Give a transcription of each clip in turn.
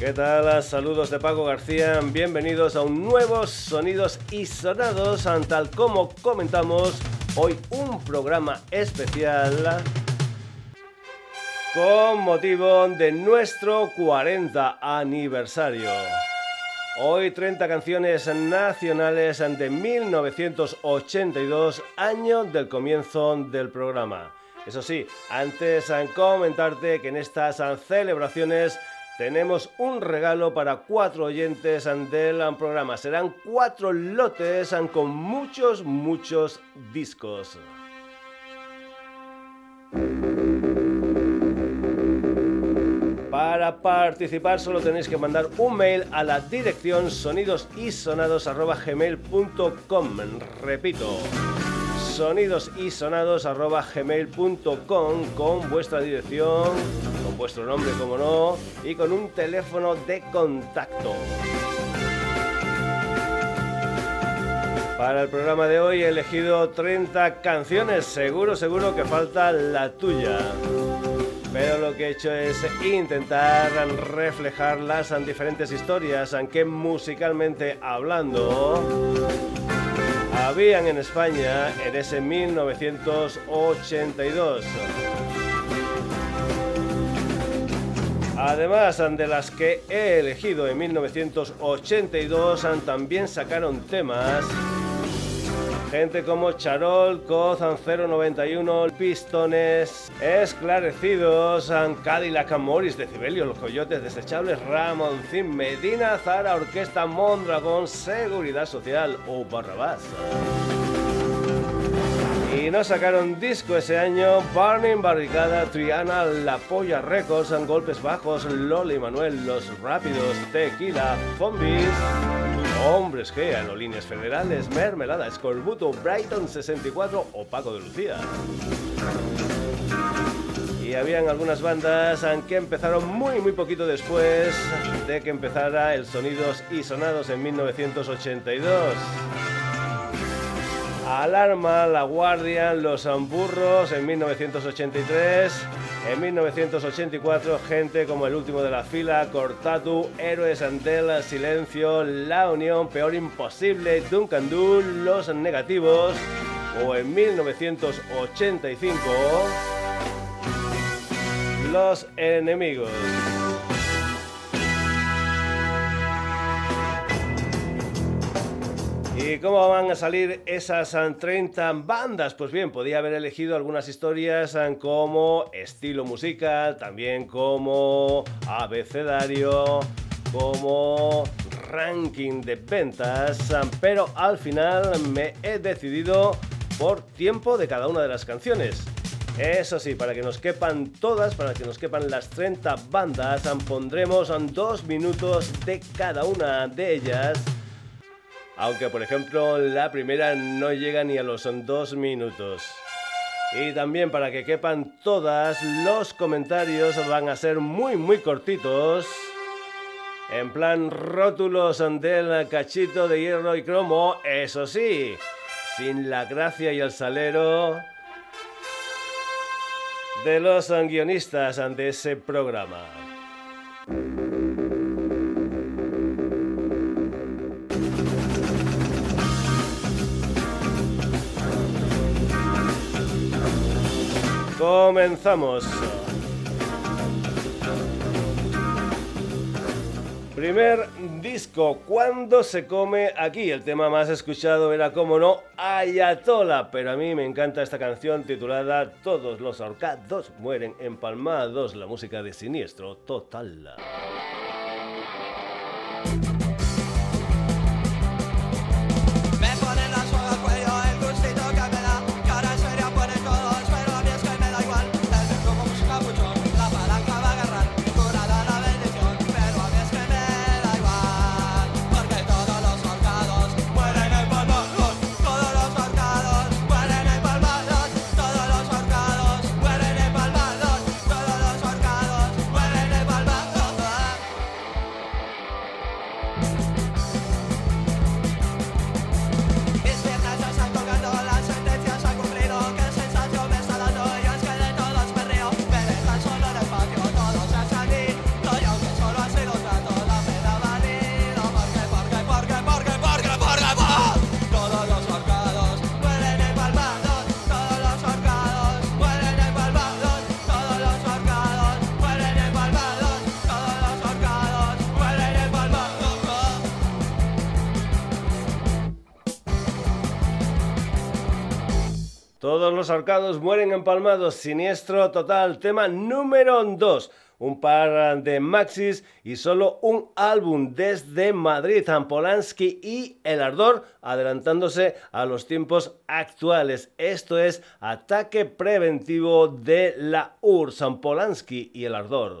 ¿Qué tal? Saludos de Paco García. Bienvenidos a un nuevo Sonidos y Sonados. Tal como comentamos, hoy un programa especial con motivo de nuestro 40 aniversario. Hoy 30 canciones nacionales de 1982, año del comienzo del programa. Eso sí, antes comentarte que en estas celebraciones tenemos un regalo para cuatro oyentes del programa. Serán cuatro lotes con muchos, muchos discos. Para participar solo tenéis que mandar un mail a la dirección sonidosisonados.gmail.com Repito, sonidosisonados.gmail.com con vuestra dirección vuestro nombre, como no, y con un teléfono de contacto. Para el programa de hoy he elegido 30 canciones, seguro, seguro que falta la tuya. Pero lo que he hecho es intentar reflejar las diferentes historias, aunque musicalmente hablando, habían en España en ese 1982. Además de las que he elegido en 1982, también sacaron temas Gente como Charol, Coz, 091, Pistones, Esclarecidos, Cadillac Morris, Decibelio, Los Coyotes Desechables, Ramoncín, Medina, Zara, Orquesta Mondragón, Seguridad Social o Barrabás. Y nos sacaron disco ese año Burning Barricada, Triana, La Polla Records, Golpes Bajos, Loli Manuel, Los Rápidos, Tequila, Zombies, Hombres G, Aerolíneas Federales, Mermelada, Escorbuto, Brighton 64 o Paco de Lucía. Y habían algunas bandas que empezaron muy muy poquito después de que empezara el Sonidos y Sonados en 1982. Alarma, La Guardia, Los Hamburros en 1983. En 1984, gente como El Último de la Fila, Cortatu, Héroes Antel, Silencio, La Unión, Peor Imposible, Duncan Du, Los Negativos. O en 1985, Los Enemigos. ¿Y cómo van a salir esas 30 bandas? Pues bien, podía haber elegido algunas historias como estilo musical, también como abecedario, como ranking de ventas, pero al final me he decidido por tiempo de cada una de las canciones. Eso sí, para que nos quepan todas, para que nos quepan las 30 bandas, pondremos dos minutos de cada una de ellas aunque por ejemplo la primera no llega ni a los dos minutos. Y también para que quepan todas, los comentarios van a ser muy muy cortitos. En plan rótulos del cachito de hierro y cromo, eso sí, sin la gracia y el salero de los guionistas de ese programa. Comenzamos. Primer disco, ¿cuándo se come aquí? El tema más escuchado era, como no, Ayatola, pero a mí me encanta esta canción titulada Todos los ahorcados mueren empalmados, la música de Siniestro Total. Los ahorcados mueren empalmados. Siniestro total. Tema número 2 un par de maxis y solo un álbum desde Madrid, Polanski y El Ardor, adelantándose a los tiempos actuales. Esto es Ataque Preventivo de la URSS, Polanski y El Ardor.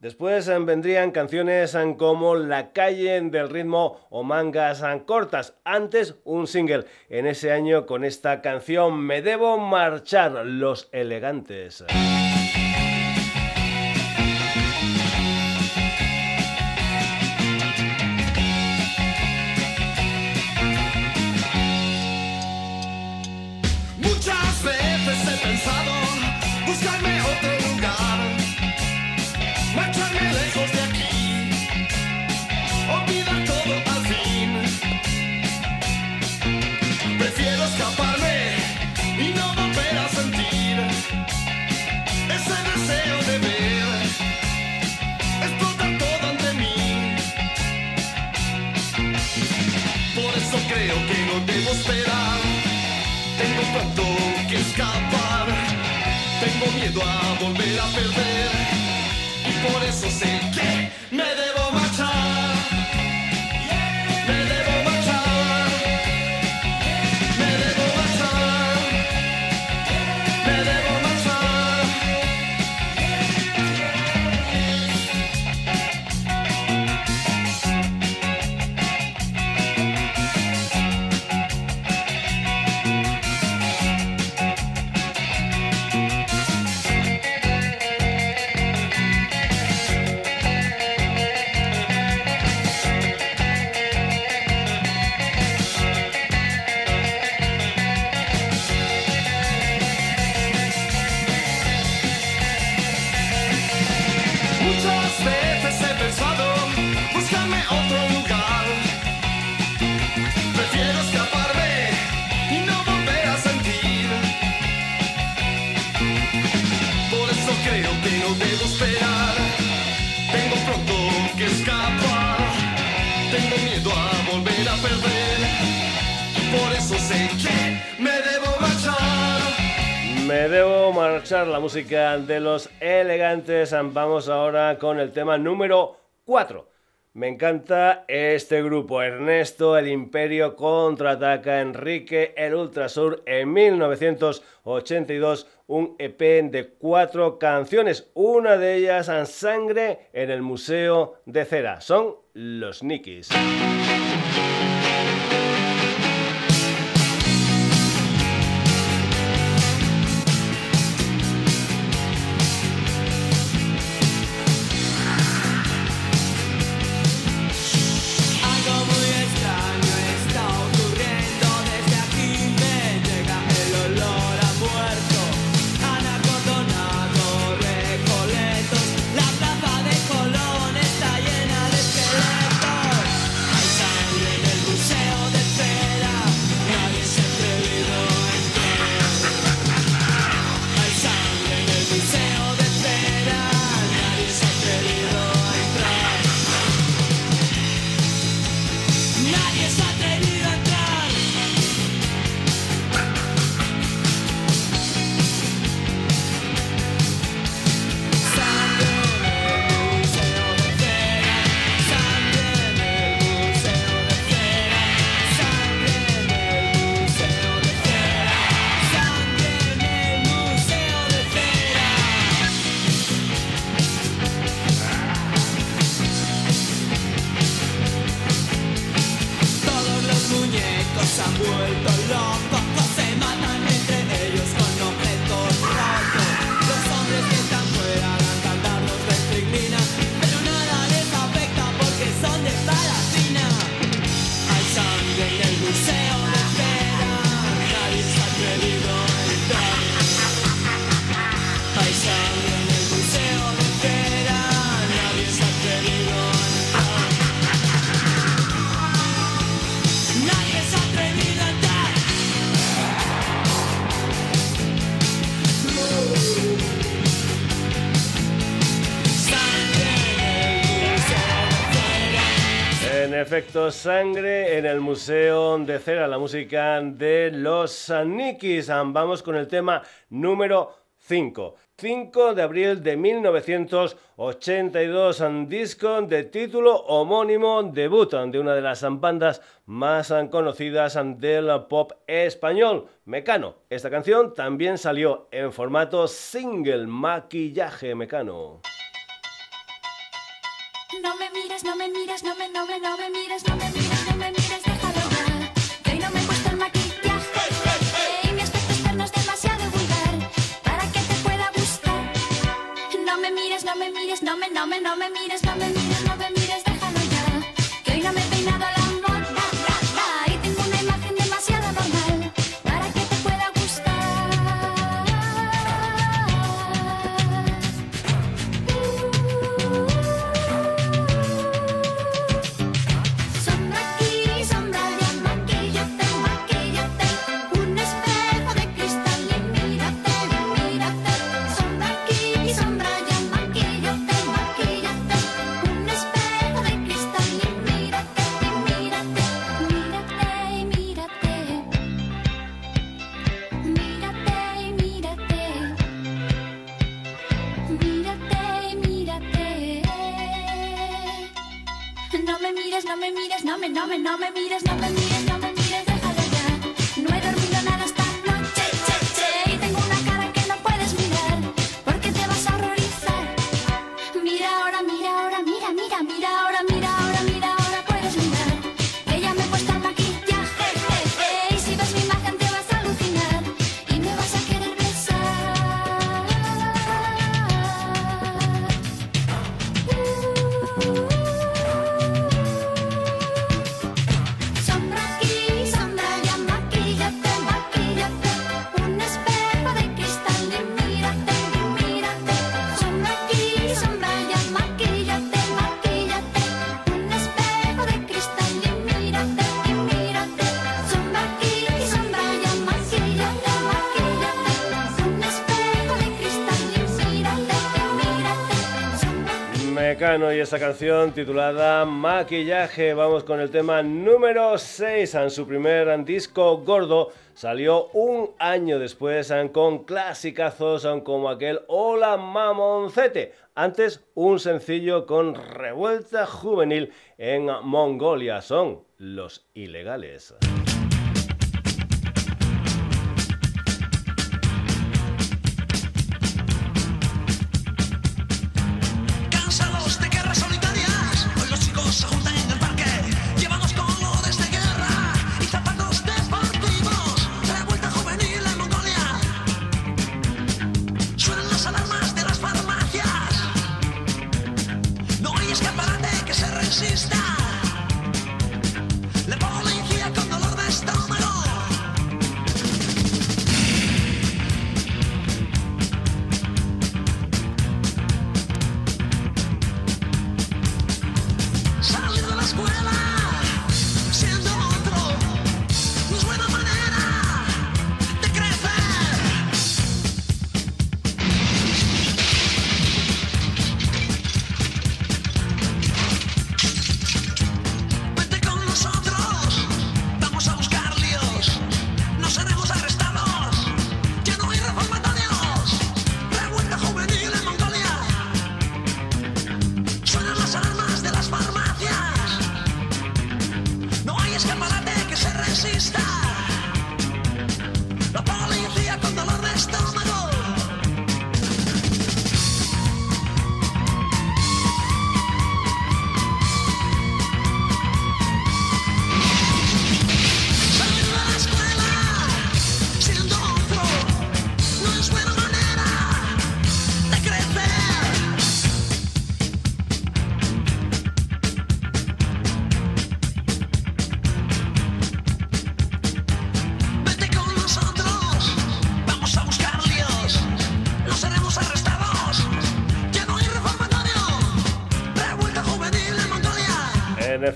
Después eh, vendrían canciones eh, como La calle del ritmo o mangas eh, cortas. Antes un single en ese año con esta canción Me debo marchar, los elegantes. La música de los elegantes. Vamos ahora con el tema número 4. Me encanta este grupo. Ernesto, el Imperio contraataca. Enrique, el Ultrasur en 1982. Un EP de cuatro canciones. Una de ellas, en Sangre en el Museo de Cera. Son los Nikis. Efecto sangre en el Museo de Cera, la música de los Nikis. Vamos con el tema número 5. 5 de abril de 1982, un disco de título homónimo, debut de una de las bandas más conocidas del pop español, Mecano. Esta canción también salió en formato single, maquillaje Mecano. No me mires, no me mires, no me, no me, no me mires, no me mires, no me mires, déjalo ya. Que hoy no me puesto el maquillaje. Y mi aspecto externo es demasiado vulgar para que te pueda gustar. No me mires, no me mires, no me, no me, no me mires, no me mires, no me mires, no me, no me, no me mires, no me. Y esa canción titulada Maquillaje. Vamos con el tema número 6. En su primer disco gordo salió un año después con clasicazos como aquel Hola Mamoncete. Antes un sencillo con revuelta juvenil en Mongolia. Son los ilegales.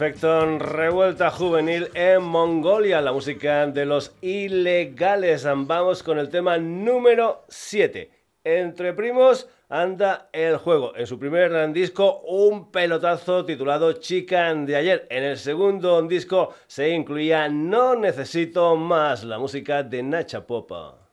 Revuelta juvenil en Mongolia, la música de los ilegales. Vamos con el tema número 7. Entre primos anda el juego. En su primer disco, un pelotazo titulado Chica de ayer. En el segundo disco se incluía No necesito más, la música de Nacha Popa.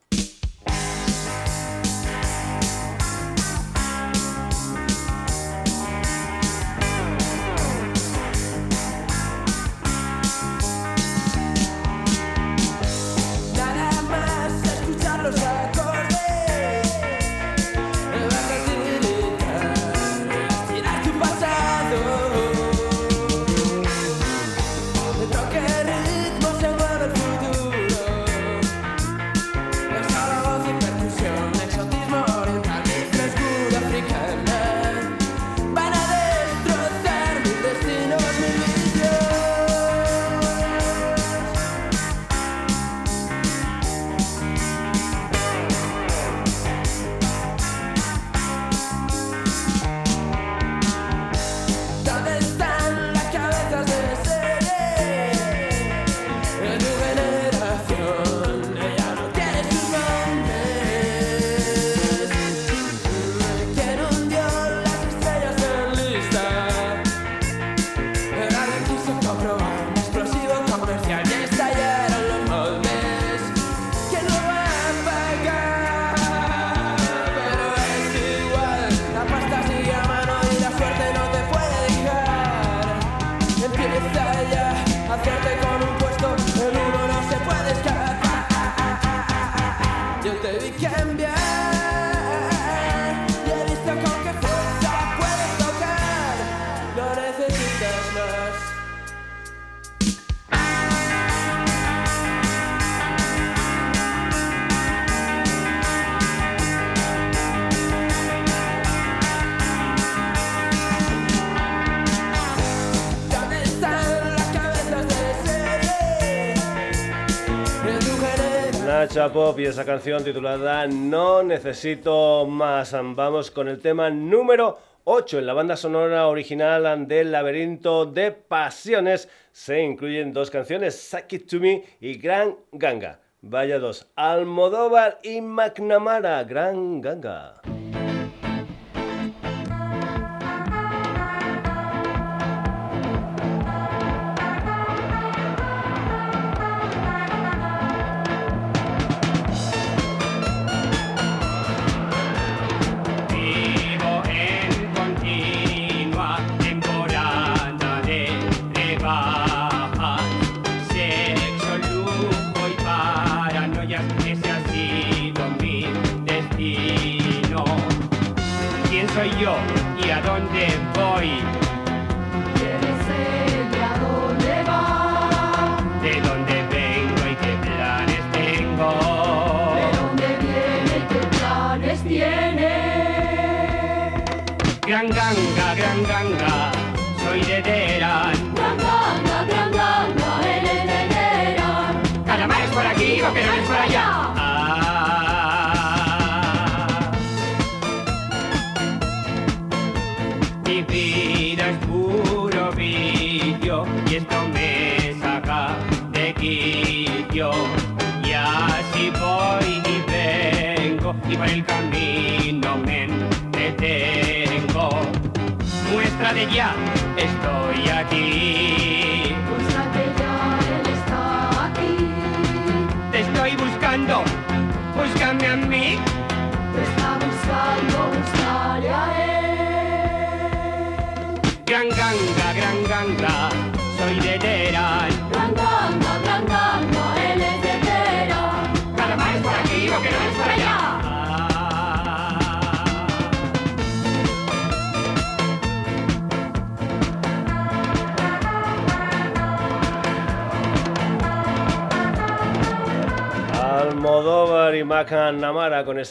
Pop y esa canción titulada No necesito más. Vamos con el tema número 8 en la banda sonora original del Laberinto de Pasiones. Se incluyen dos canciones, Suck It To Me y Gran Ganga. Vaya dos, Almodóvar y McNamara, Gran Ganga.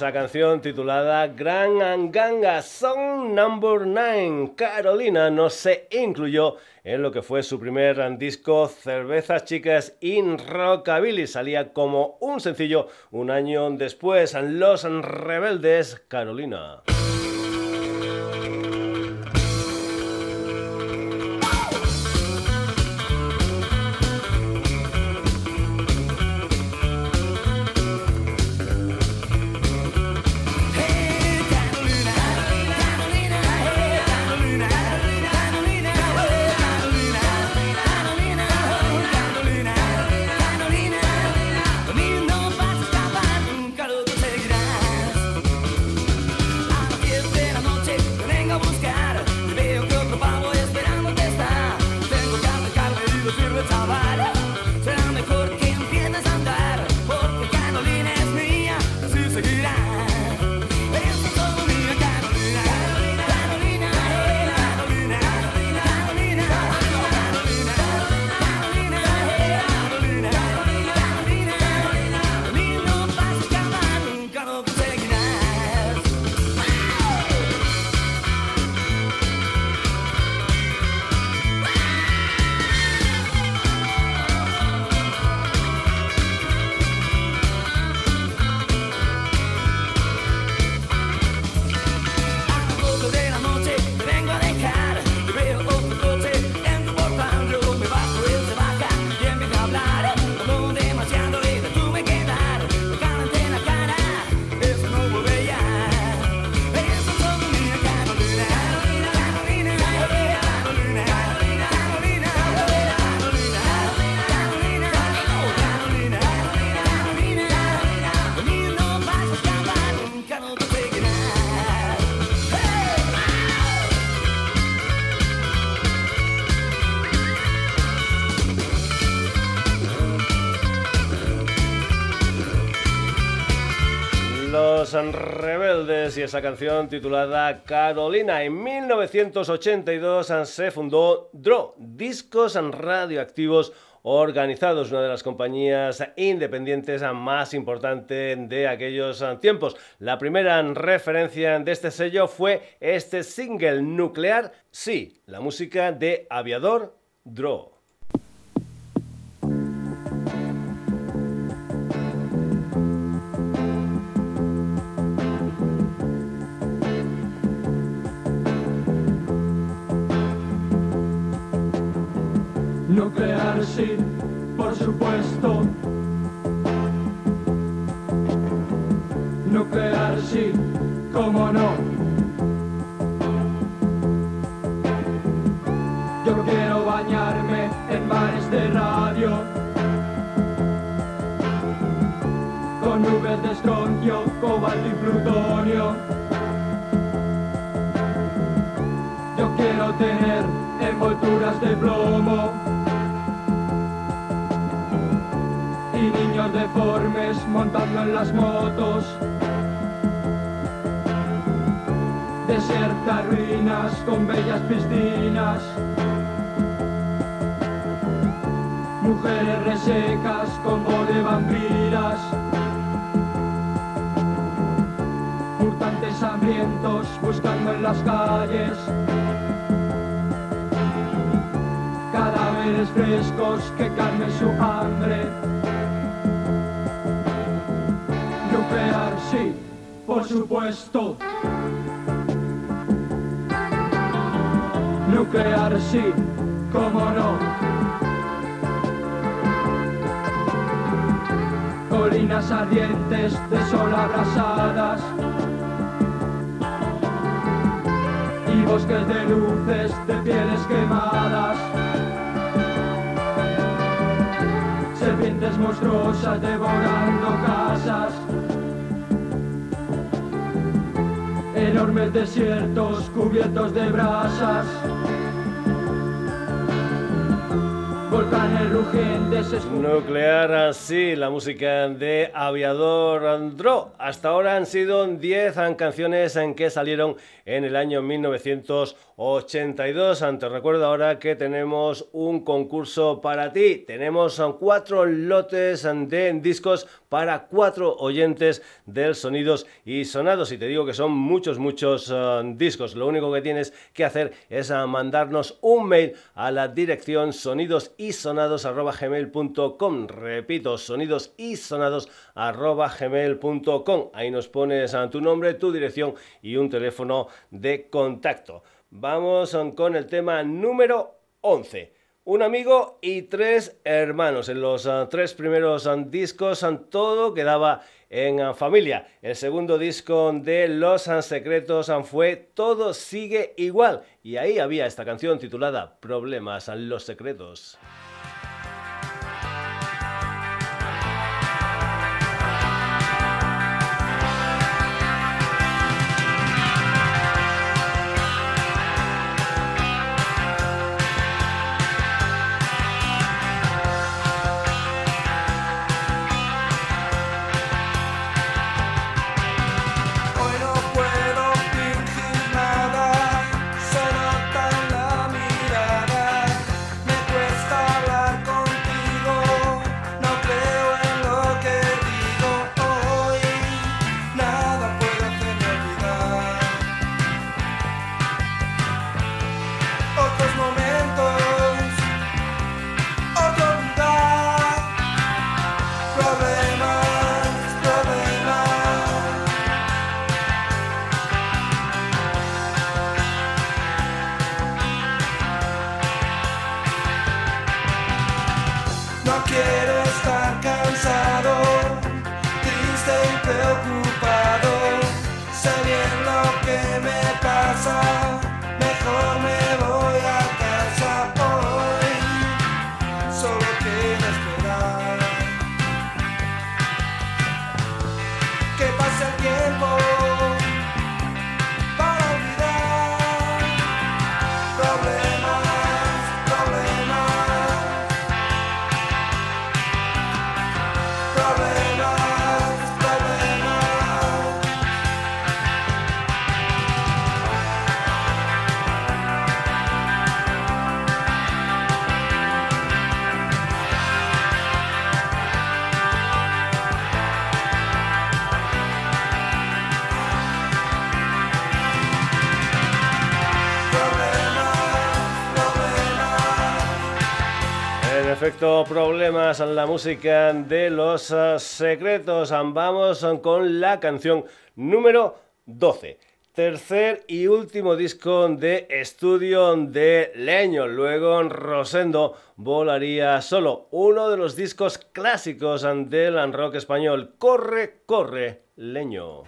Esa canción titulada Gran Anganga Song Number 9. Carolina no se incluyó en lo que fue su primer disco Cervezas Chicas in Rockabilly. Salía como un sencillo un año después. Los Rebeldes, Carolina. Y esa canción titulada Carolina. En 1982 se fundó DRO, Discos Radioactivos Organizados, una de las compañías independientes más importantes de aquellos tiempos. La primera referencia de este sello fue este single nuclear, sí, la música de Aviador DRO. Nuclear sí, por supuesto. Nuclear sí, cómo no. Yo quiero bañarme en mares de radio. Con nubes de estroncio, cobalto y plutonio. Yo quiero tener envolturas de plomo. Niños deformes montando en las motos. Desiertas ruinas con bellas piscinas. Mujeres resecas con de vampiras. Murtantes hambrientos buscando en las calles. Cadáveres frescos que calmen su hambre. Por supuesto. Nuclear, sí, cómo no. Colinas ardientes de sol abrasadas. Y bosques de luces de pieles quemadas. Serpientes monstruosas devorando casas. Enormes desiertos cubiertos de brasas. Nuclear, así, la música de Aviador Andro. Hasta ahora han sido 10 canciones en que salieron en el año 1982. Te recuerdo ahora que tenemos un concurso para ti. Tenemos cuatro lotes de discos para cuatro oyentes del Sonidos y Sonados. Y te digo que son muchos, muchos uh, discos. Lo único que tienes que hacer es uh, mandarnos un mail a la dirección sonidosisonados.gmail.com Repito, sonidosisonados.gmail.com Ahí nos pones tu nombre, tu dirección y un teléfono de contacto. Vamos con el tema número 11. Un amigo y tres hermanos. En los uh, tres primeros uh, discos uh, todo quedaba en familia. El segundo disco de Los Secretos fue Todo sigue igual. Y ahí había esta canción titulada Problemas, los secretos. Música de los eh, secretos. Vamos con la canción número 12. Tercer y último disco de estudio de Leño. Luego Rosendo volaría solo. Uno de los discos clásicos del rock español. Corre, corre, Leño.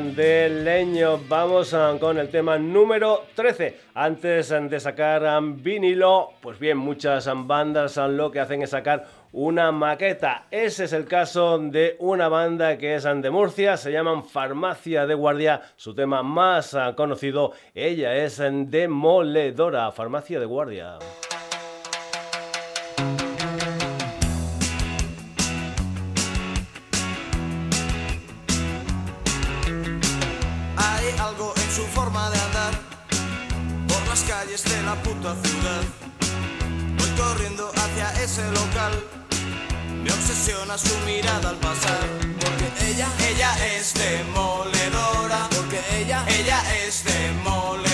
Música del leño. Vamos ah, con el tema número 13. Antes ah, de sacar ah, vinilo, pues bien, muchas bandas lo que hacen es sacar una maqueta. Ese es el caso de una banda que es de Murcia, se llaman Farmacia de Guardia. Su tema más conocido, ella es Demoledora, Farmacia de Guardia. De andar por las calles de la puta ciudad. Voy corriendo hacia ese local. Me obsesiona su mirada al pasar. Porque ella, ella es demoledora. Porque ella, ella es demoledora.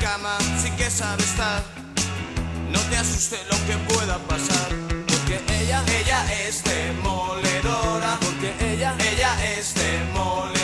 Cama sí que sabe estar. No te asuste lo que pueda pasar. Porque ella, ella es demoledora. Porque ella, ella es demoledora.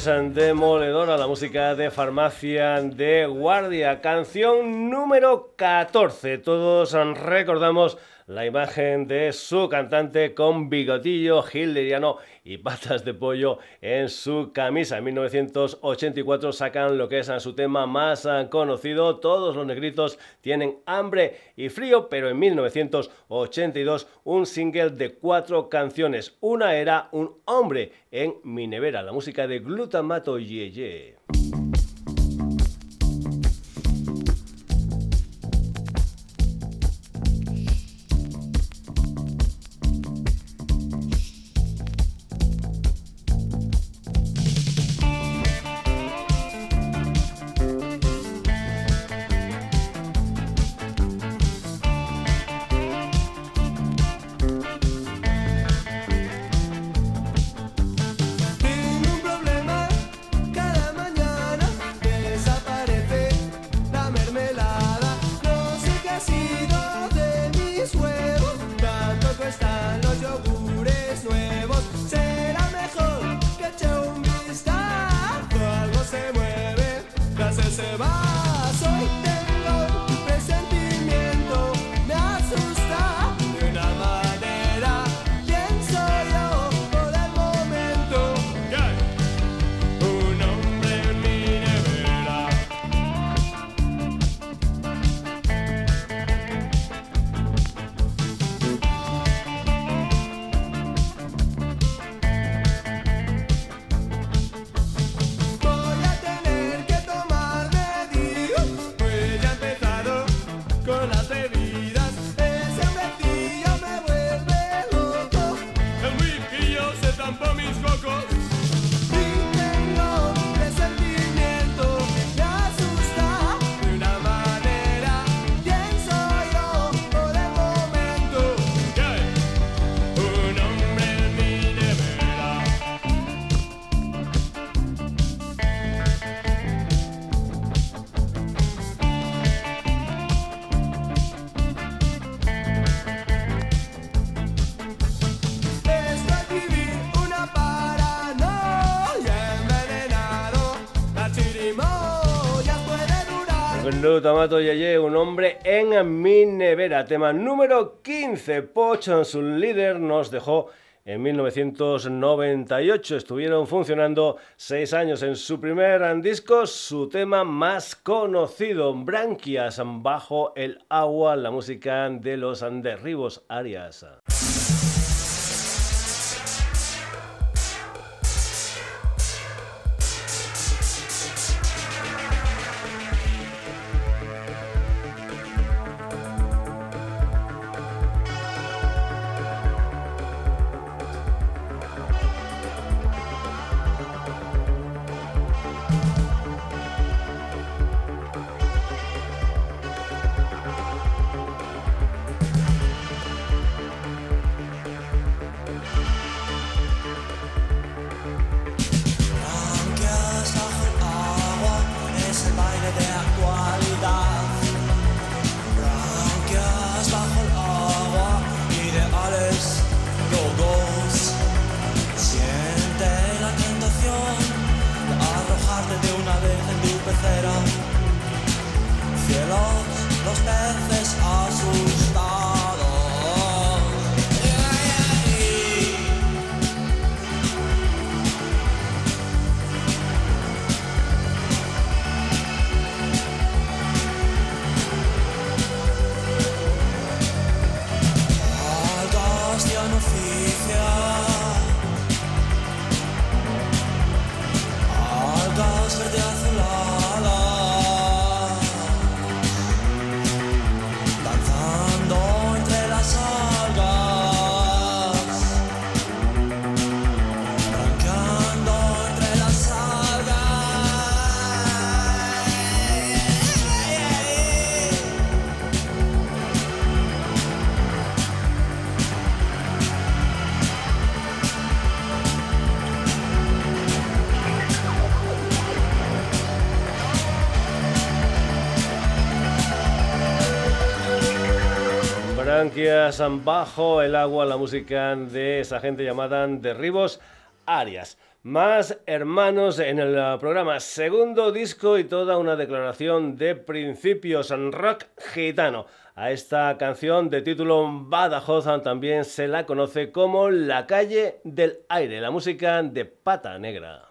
Es demoledora, la música de farmacia de guardia. Canción número 14. Todos recordamos la imagen de su cantante con bigotillo hilderiano y patas de pollo en su camisa. En 1984 sacan lo que es su tema más conocido, Todos los negritos tienen hambre y frío, pero en 1982 un single de cuatro canciones. Una era Un hombre en mi nevera, la música de Glutamato Yeye. Tomato Yeye, un hombre en mi nevera. Tema número 15. Poch, su líder, nos dejó en 1998. Estuvieron funcionando seis años en su primer disco. Su tema más conocido, Branquias bajo el agua, la música de los derribos Arias. Bajo el agua, la música de esa gente llamada Derribos Arias. Más hermanos en el uh, programa, segundo disco y toda una declaración de principios en rock gitano. A esta canción de título Badajoz también se la conoce como La calle del aire, la música de Pata Negra.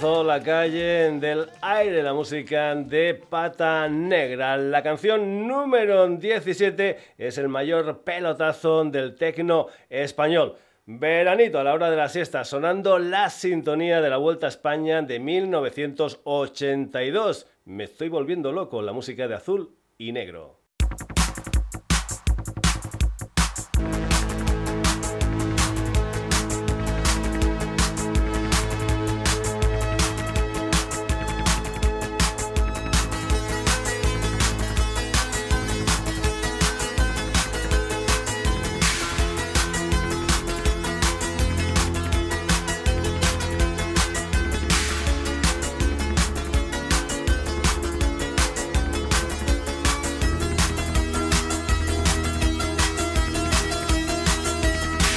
La calle del aire, la música de Pata Negra. La canción número 17 es el mayor pelotazo del tecno español. Veranito a la hora de la siesta, sonando la sintonía de la Vuelta a España de 1982. Me estoy volviendo loco, la música de azul y negro.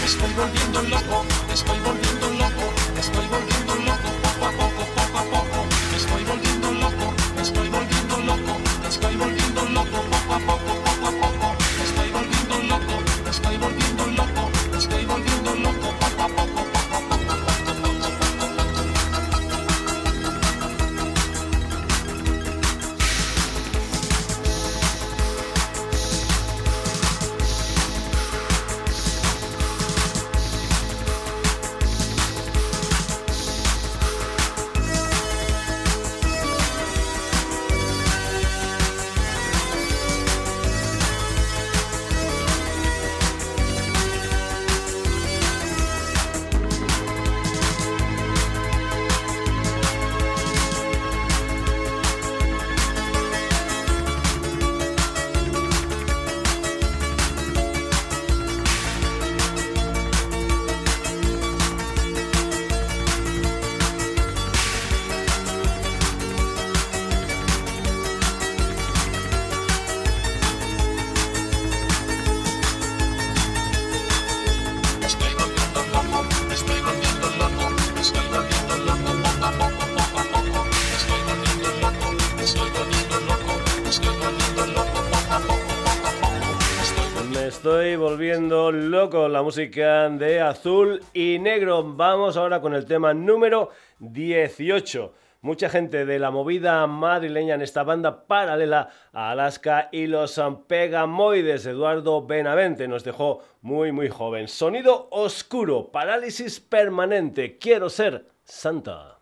Estoy volviendo loco, estoy volviendo loco, estoy volviendo loco loco la música de azul y negro. Vamos ahora con el tema número 18. mucha gente de la movida madrileña en esta banda paralela a Alaska y los Pegamoides. Eduardo Benavente nos dejó muy muy joven. Sonido oscuro, parálisis permanente, quiero ser Santa.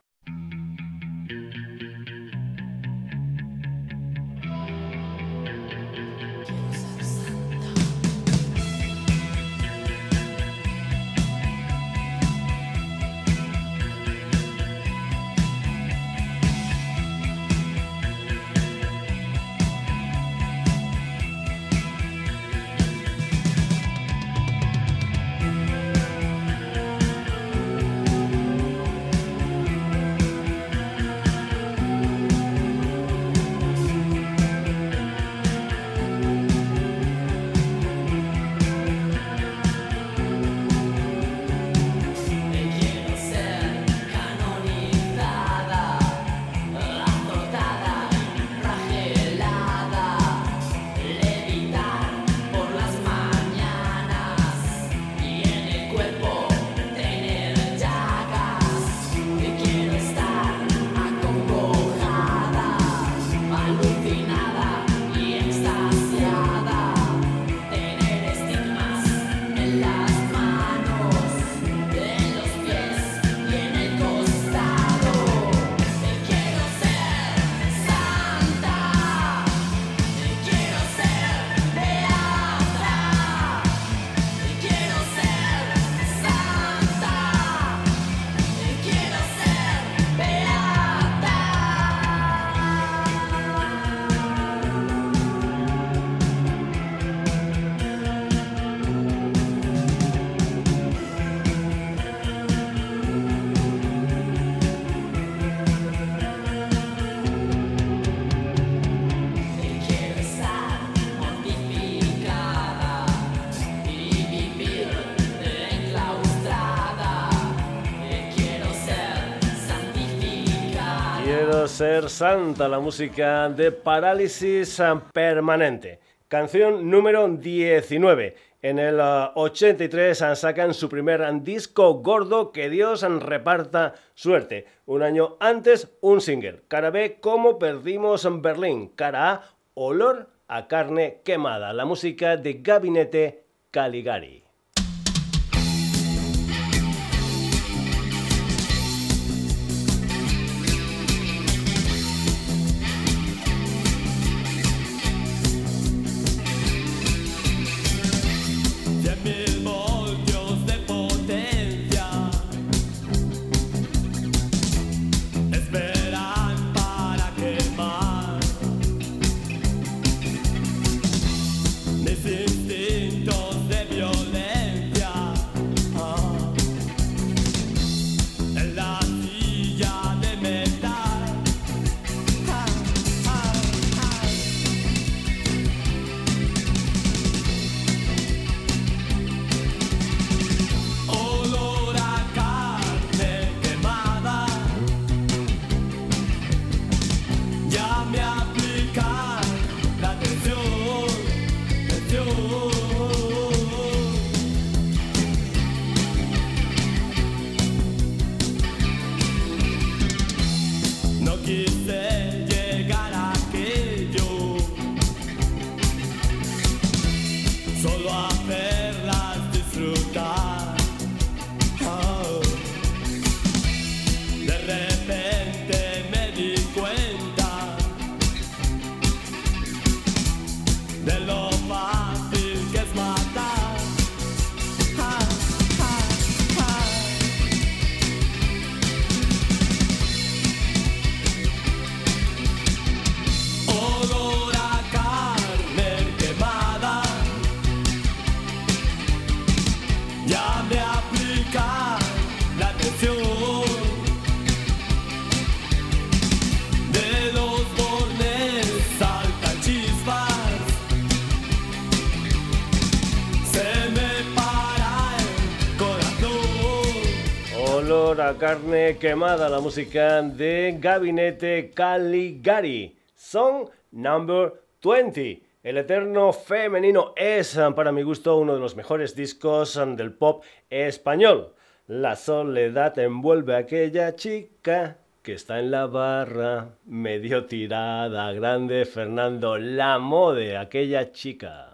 Ser santa, la música de Parálisis Permanente. Canción número 19. En el 83 ah, sacan su primer disco gordo, Que Dios reparta suerte. Un año antes, un single. Cara B, Cómo perdimos en Berlín. Cara A, Olor a carne quemada. La música de Gabinete Caligari. Carne quemada, la música de Gabinete Caligari. Son number 20. El Eterno Femenino es, para mi gusto, uno de los mejores discos del pop español. La soledad envuelve a aquella chica que está en la barra, medio tirada, grande Fernando, la mode, aquella chica.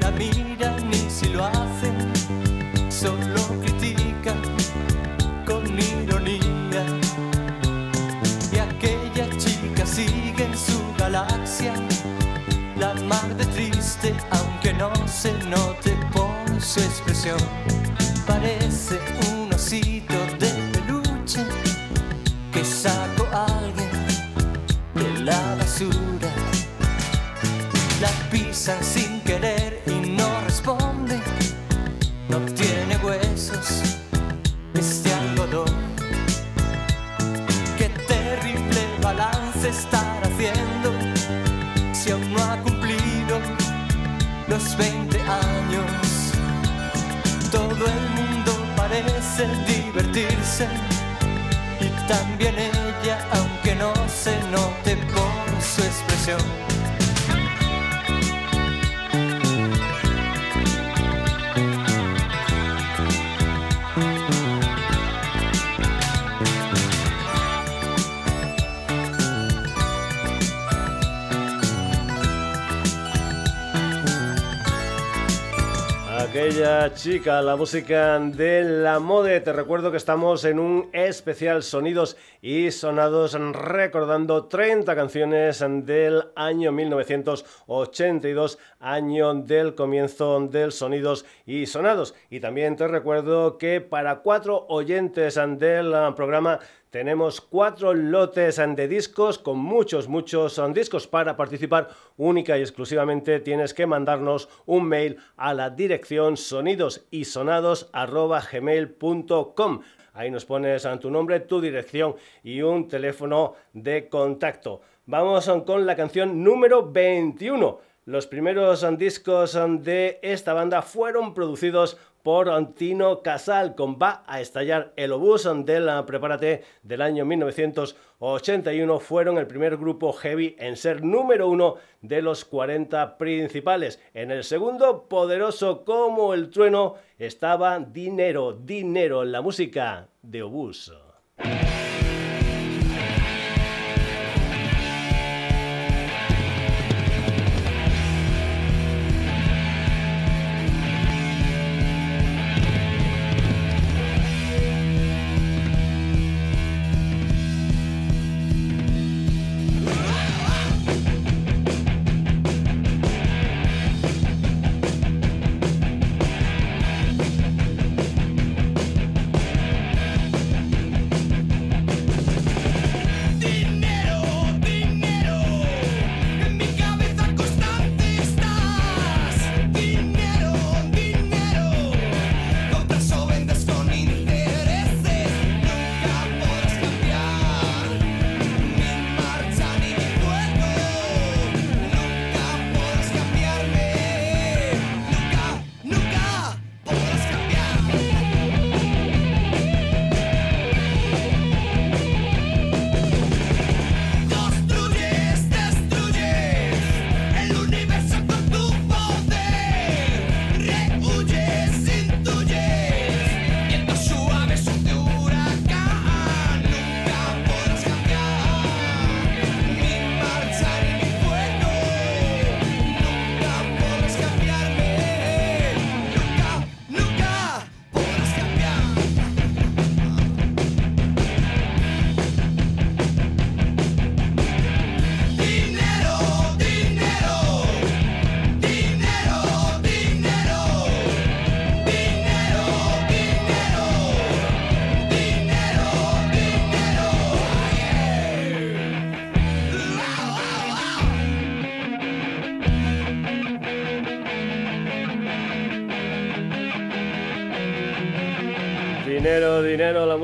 La miran ni si lo hacen, solo critican con ironía. Y aquella chica sigue en su galaxia, la mar de triste, aunque no se note por su expresión. La música de la mode. Te recuerdo que estamos en un especial Sonidos y Sonados recordando 30 canciones del año 1982, año del comienzo del Sonidos y Sonados. Y también te recuerdo que para cuatro oyentes del programa tenemos cuatro lotes de discos con muchos, muchos discos para participar. Única y exclusivamente tienes que mandarnos un mail a la dirección sonidosysonados.gmail.com. Ahí nos pones tu nombre, tu dirección y un teléfono de contacto. Vamos con la canción número 21. Los primeros discos de esta banda fueron producidos por Tino Casal con Va a estallar el obús del Prepárate del año 1981 fueron el primer grupo heavy en ser número uno de los 40 principales. En el segundo, poderoso como el trueno, estaba Dinero, Dinero, la música de obús.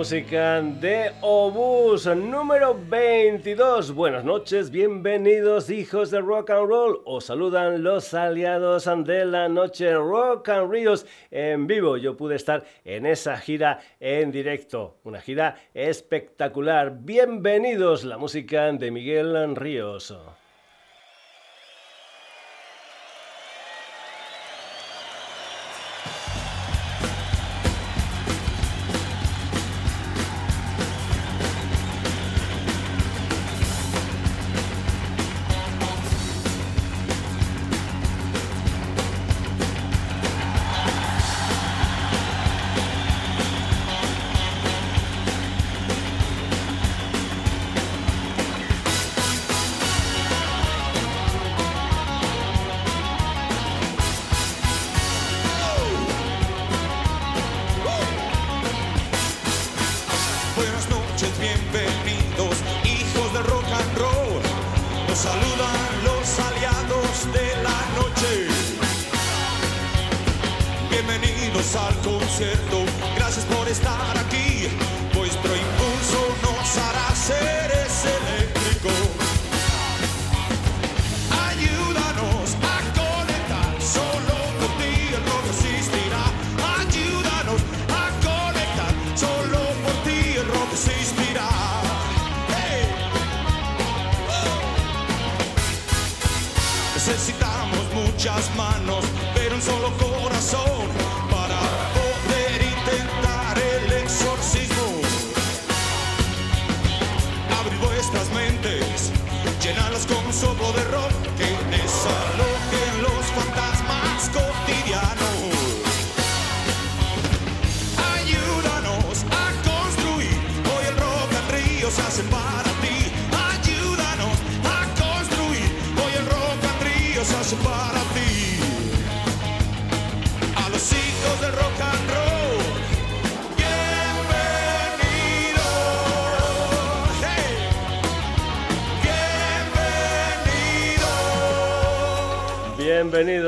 Música de Obús número 22. Buenas noches, bienvenidos hijos de rock and roll. Os saludan los aliados de la noche Rock and Ríos en vivo. Yo pude estar en esa gira en directo, una gira espectacular. Bienvenidos la música de Miguel Ríos.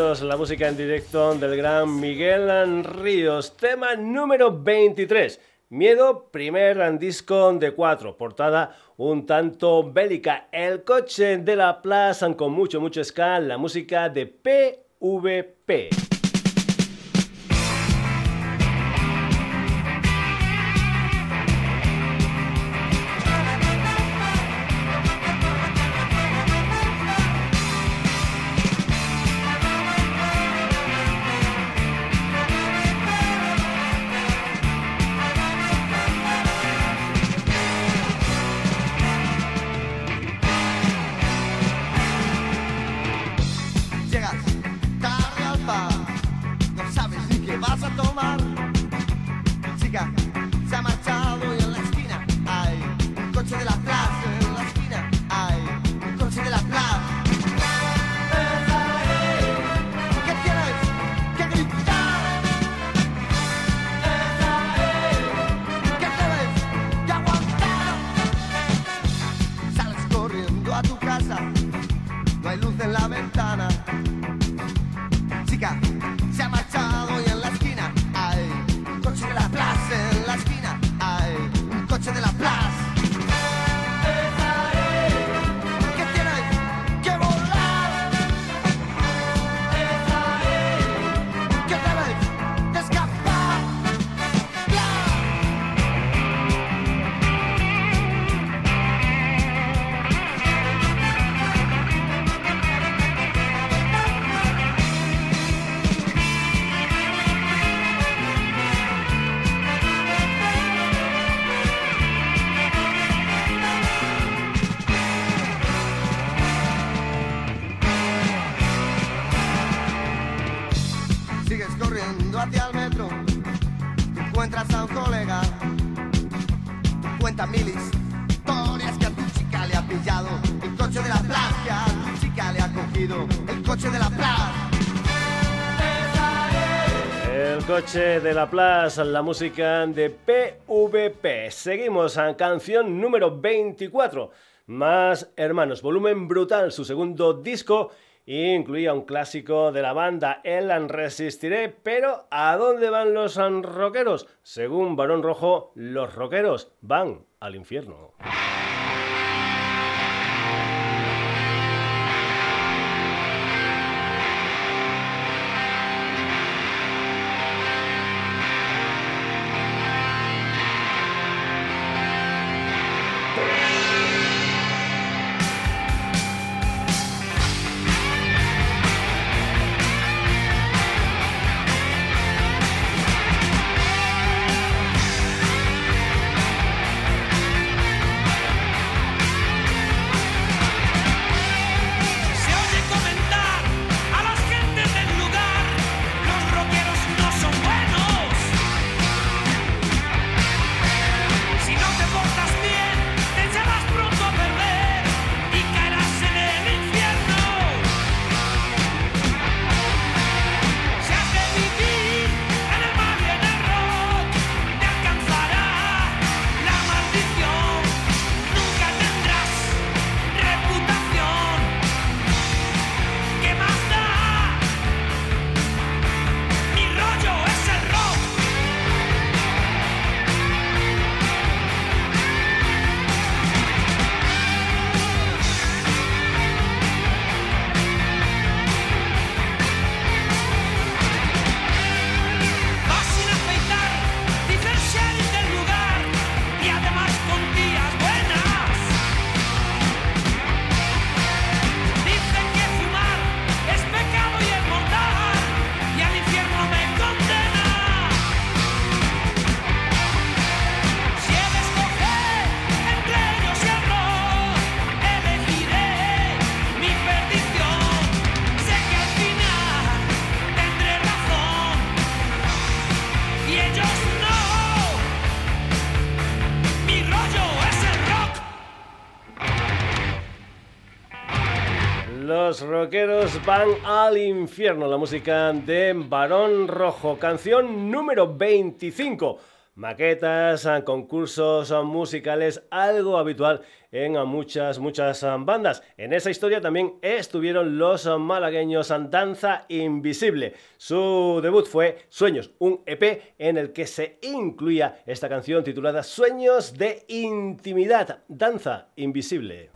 La música en directo del gran Miguel Ríos, tema número 23. Miedo, primer disco de cuatro, portada un tanto bélica. El coche de la plaza con mucho, mucho ska, la música de PVP. de la plaza, la música de PVP. Seguimos a canción número 24. Más hermanos, volumen brutal, su segundo disco incluía un clásico de la banda, El Resistiré, pero ¿a dónde van los roqueros? Según Barón Rojo, los roqueros van al infierno. al infierno, la música de Barón Rojo, canción número 25. Maquetas, concursos musicales, algo habitual en muchas, muchas bandas. En esa historia también estuvieron los malagueños Danza Invisible. Su debut fue Sueños, un EP en el que se incluía esta canción titulada Sueños de Intimidad, Danza Invisible.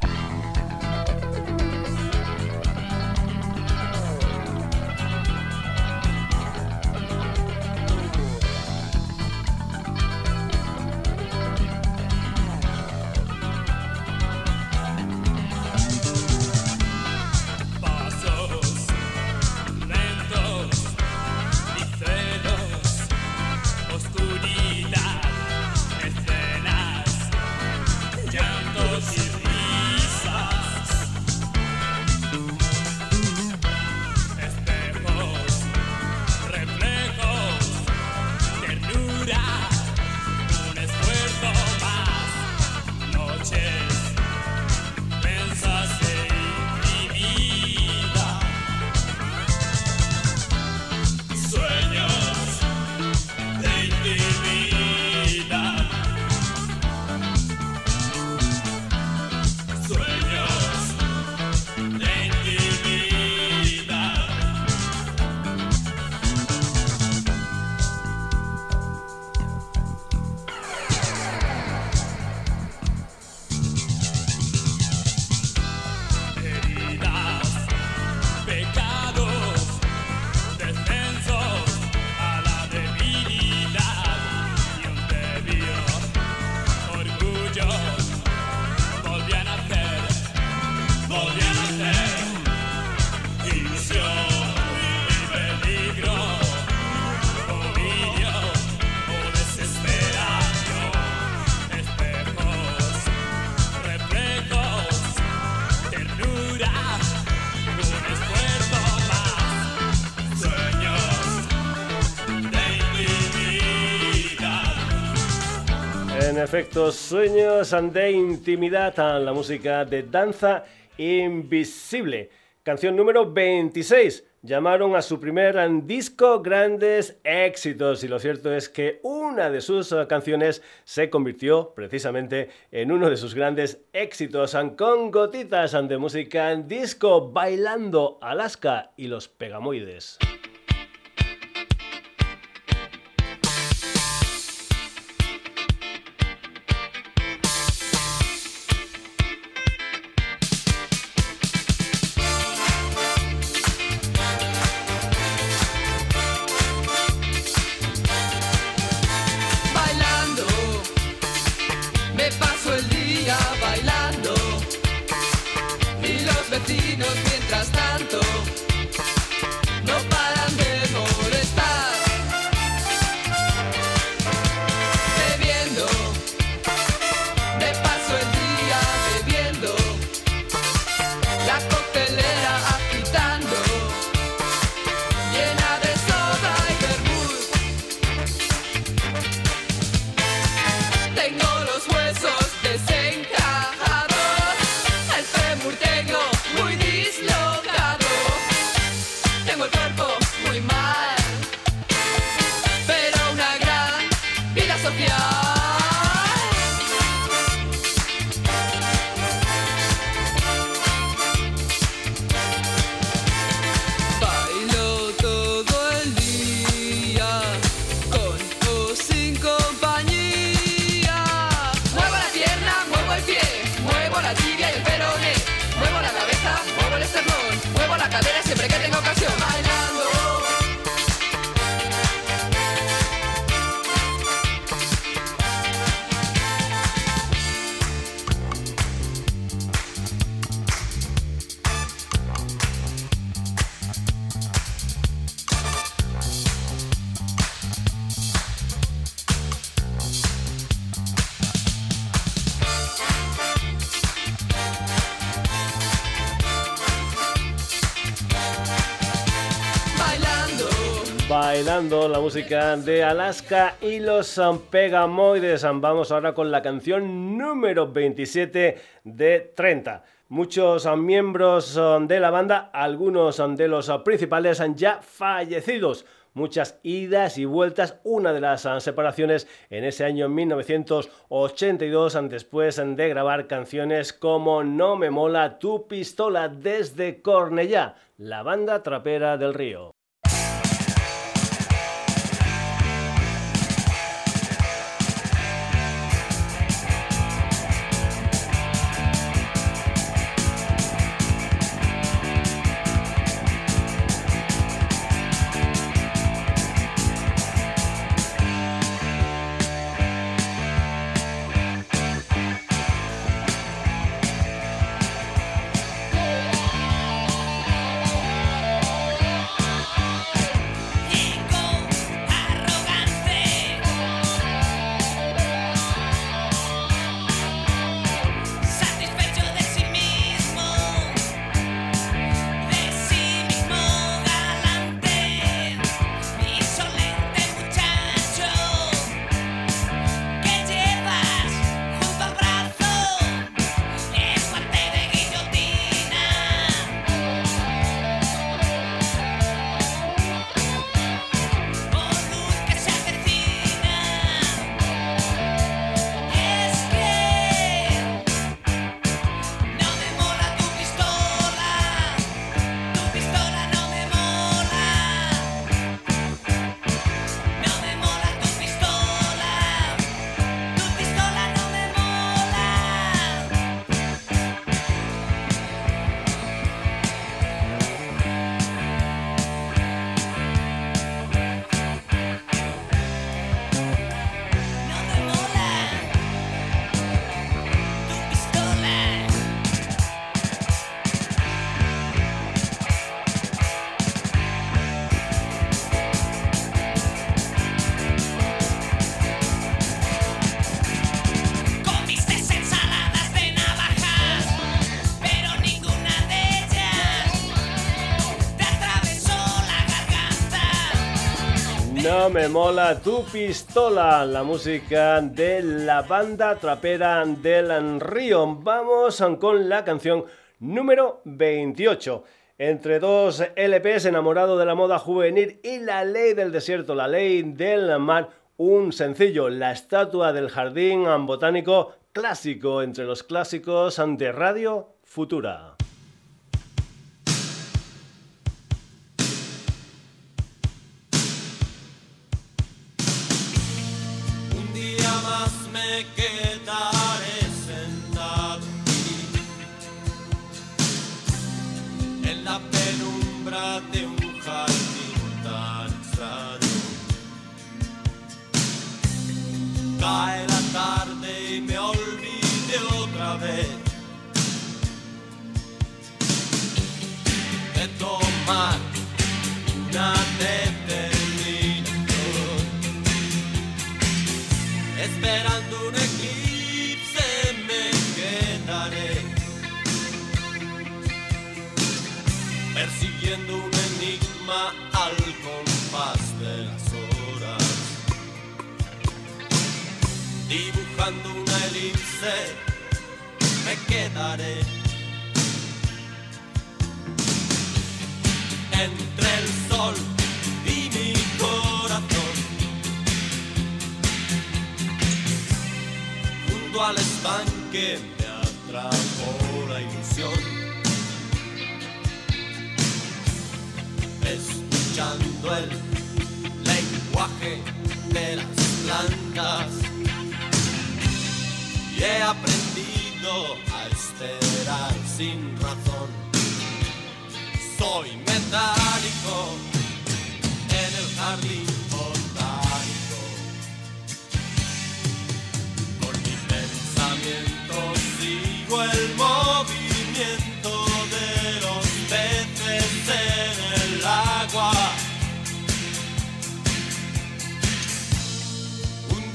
Perfectos sueños de intimidad a la música de Danza Invisible. Canción número 26. Llamaron a su primer disco grandes éxitos y lo cierto es que una de sus canciones se convirtió precisamente en uno de sus grandes éxitos con gotitas de música en disco bailando Alaska y los Pegamoides. Música de Alaska y los um, Pegamoides. Um, Vamos ahora con la canción número 27 de 30. Muchos um, miembros de la banda, algunos de los uh, principales han ya fallecidos. Muchas idas y vueltas, una de las uh, separaciones en ese año 1982, um, después de grabar canciones como No me mola tu pistola desde Cornellá, la banda trapera del río. Me mola tu pistola, la música de la banda trapera del Río. Vamos con la canción número 28. entre dos LPs, Enamorado de la moda juvenil y La ley del desierto, la ley del mar, un sencillo, La estatua del jardín botánico clásico entre los clásicos de Radio Futura. Me quedaré en la penumbra de un jardín tan extraño. Cae la tarde y me olvide otra vez de tomar una determinación. Persiguiendo un enigma al compás de las horas Dibujando una elipse me quedaré Entre el sol y mi corazón junto al estanque me atrapó la ilusión. Escuchando el lenguaje de las plantas y he aprendido a esperar sin razón. Soy metálico en el jardín botánico. Con mi pensamiento sigo el movimiento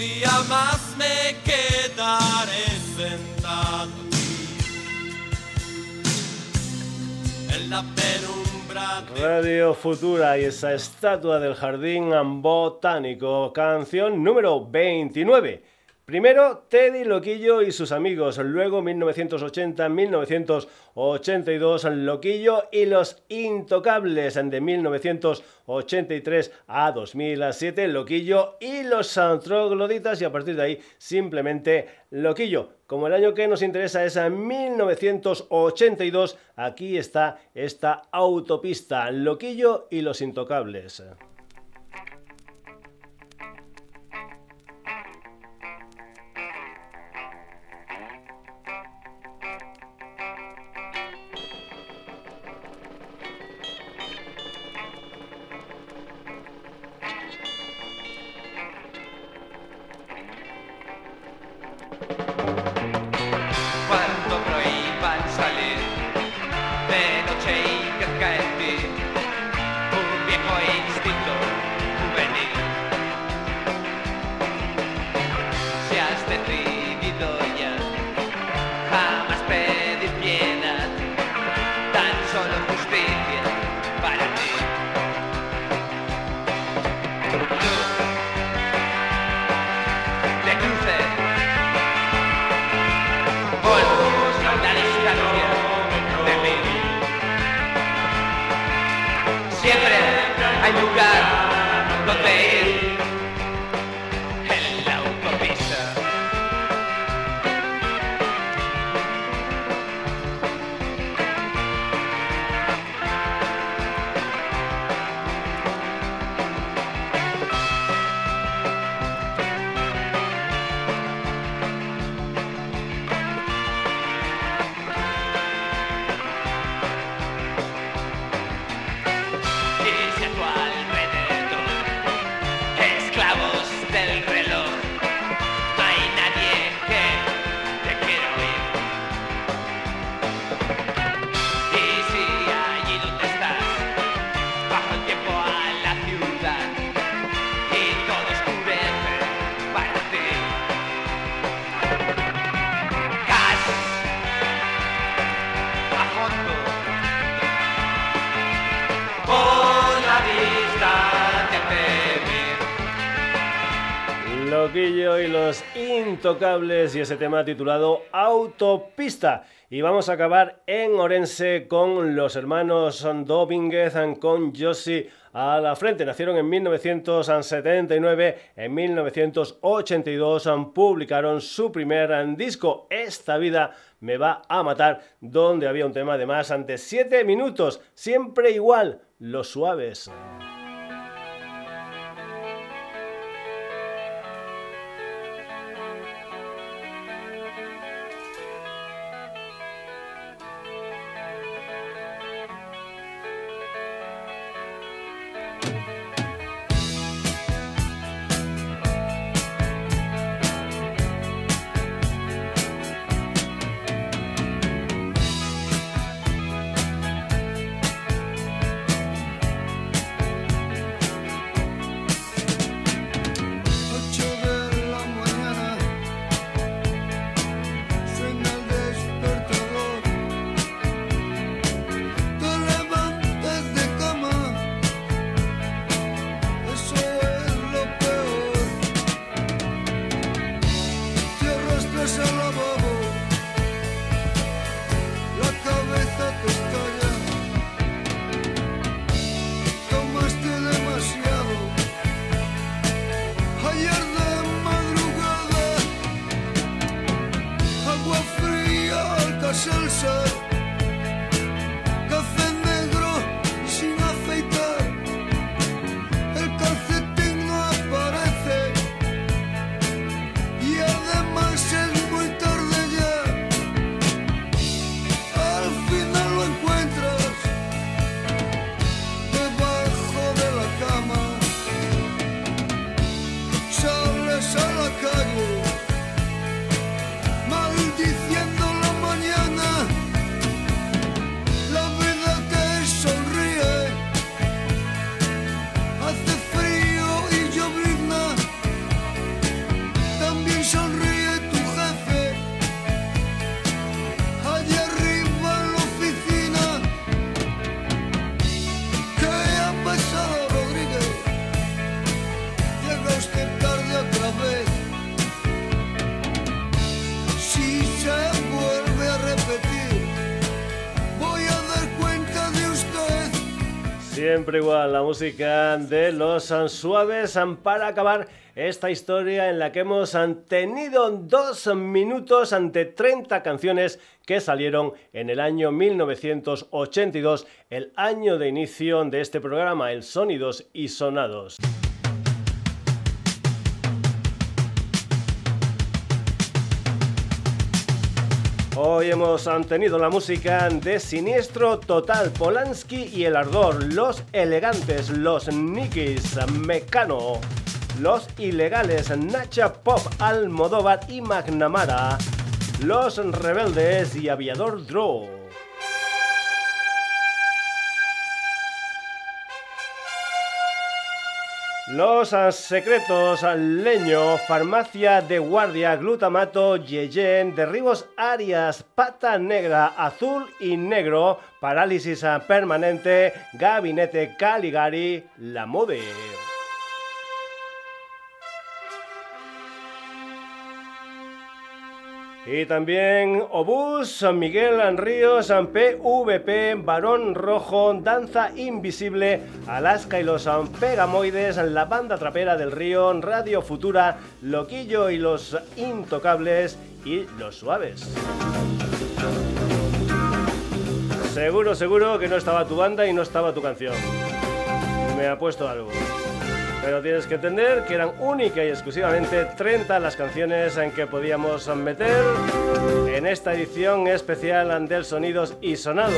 día más me quedaré sentado en la penumbra de Radio Futura y esa estatua del jardín botánico, canción número 29. Primero Teddy Loquillo y sus amigos, luego 1980-1982 Loquillo y los Intocables de 1983 a 2007 Loquillo y los Trogloditas y a partir de ahí simplemente Loquillo. Como el año que nos interesa es a 1982, aquí está esta autopista Loquillo y los Intocables. Intocables y ese tema titulado Autopista. Y vamos a acabar en Orense con los hermanos Domínguez con Josie a la frente. Nacieron en 1979, en 1982 publicaron su primer disco, Esta vida me va a matar, donde había un tema de más ante 7 minutos, siempre igual, los suaves. Siempre igual la música de los suaves para acabar esta historia en la que hemos tenido dos minutos ante 30 canciones que salieron en el año 1982, el año de inicio de este programa, el Sonidos y Sonados. Hoy hemos tenido la música de Siniestro Total, Polanski y El Ardor, Los Elegantes, Los Nikis, Mecano, Los Ilegales, Nacha Pop, Almodóvar y Magnamara, Los Rebeldes y Aviador Draw. Los secretos, ah, leño, farmacia de guardia, glutamato, yeyen, derribos arias, pata negra, azul y negro, parálisis permanente, gabinete Caligari, la mode. Y también Obús, San Miguel San Ríos, PVP, Barón Rojo, Danza Invisible, Alaska y los Pegamoides, la banda trapera del río, Radio Futura, Loquillo y los Intocables y Los Suaves. Seguro, seguro que no estaba tu banda y no estaba tu canción. Me ha puesto algo. Pero tienes que entender que eran única y exclusivamente 30 las canciones en que podíamos meter en esta edición especial del Sonidos y Sonados.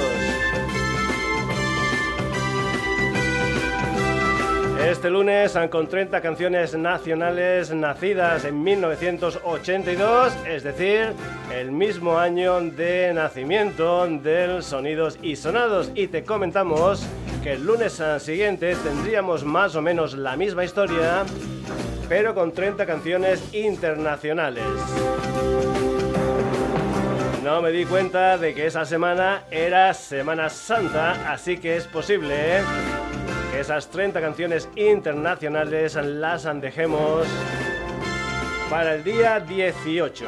Este lunes con 30 canciones nacionales nacidas en 1982, es decir, el mismo año de nacimiento del Sonidos y Sonados. Y te comentamos que el lunes siguiente tendríamos más o menos la misma historia, pero con 30 canciones internacionales. No me di cuenta de que esa semana era Semana Santa, así que es posible que esas 30 canciones internacionales las dejemos para el día 18.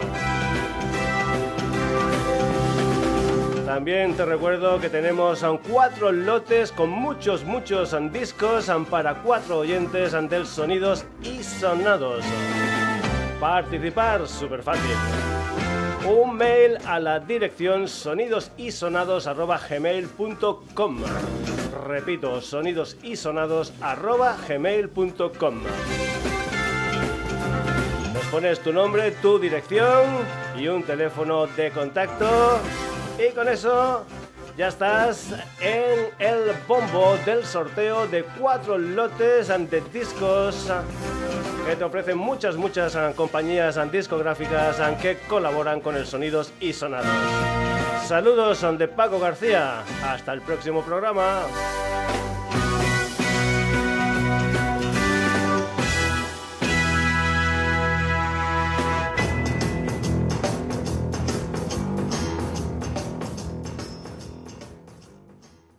También te recuerdo que tenemos cuatro lotes con muchos, muchos discos para cuatro oyentes um, del Sonidos y Sonados. Participar, súper fácil. Un mail a la dirección sonidosysonados.gmail.com Repito, sonidosysonados.gmail.com Nos pones tu nombre, tu dirección y un teléfono de contacto y con eso ya estás en el bombo del sorteo de cuatro lotes de discos que te ofrecen muchas, muchas ah, compañías ah, discográficas ah, que colaboran con el Sonidos y Sonados. Saludos de Paco García. Hasta el próximo programa.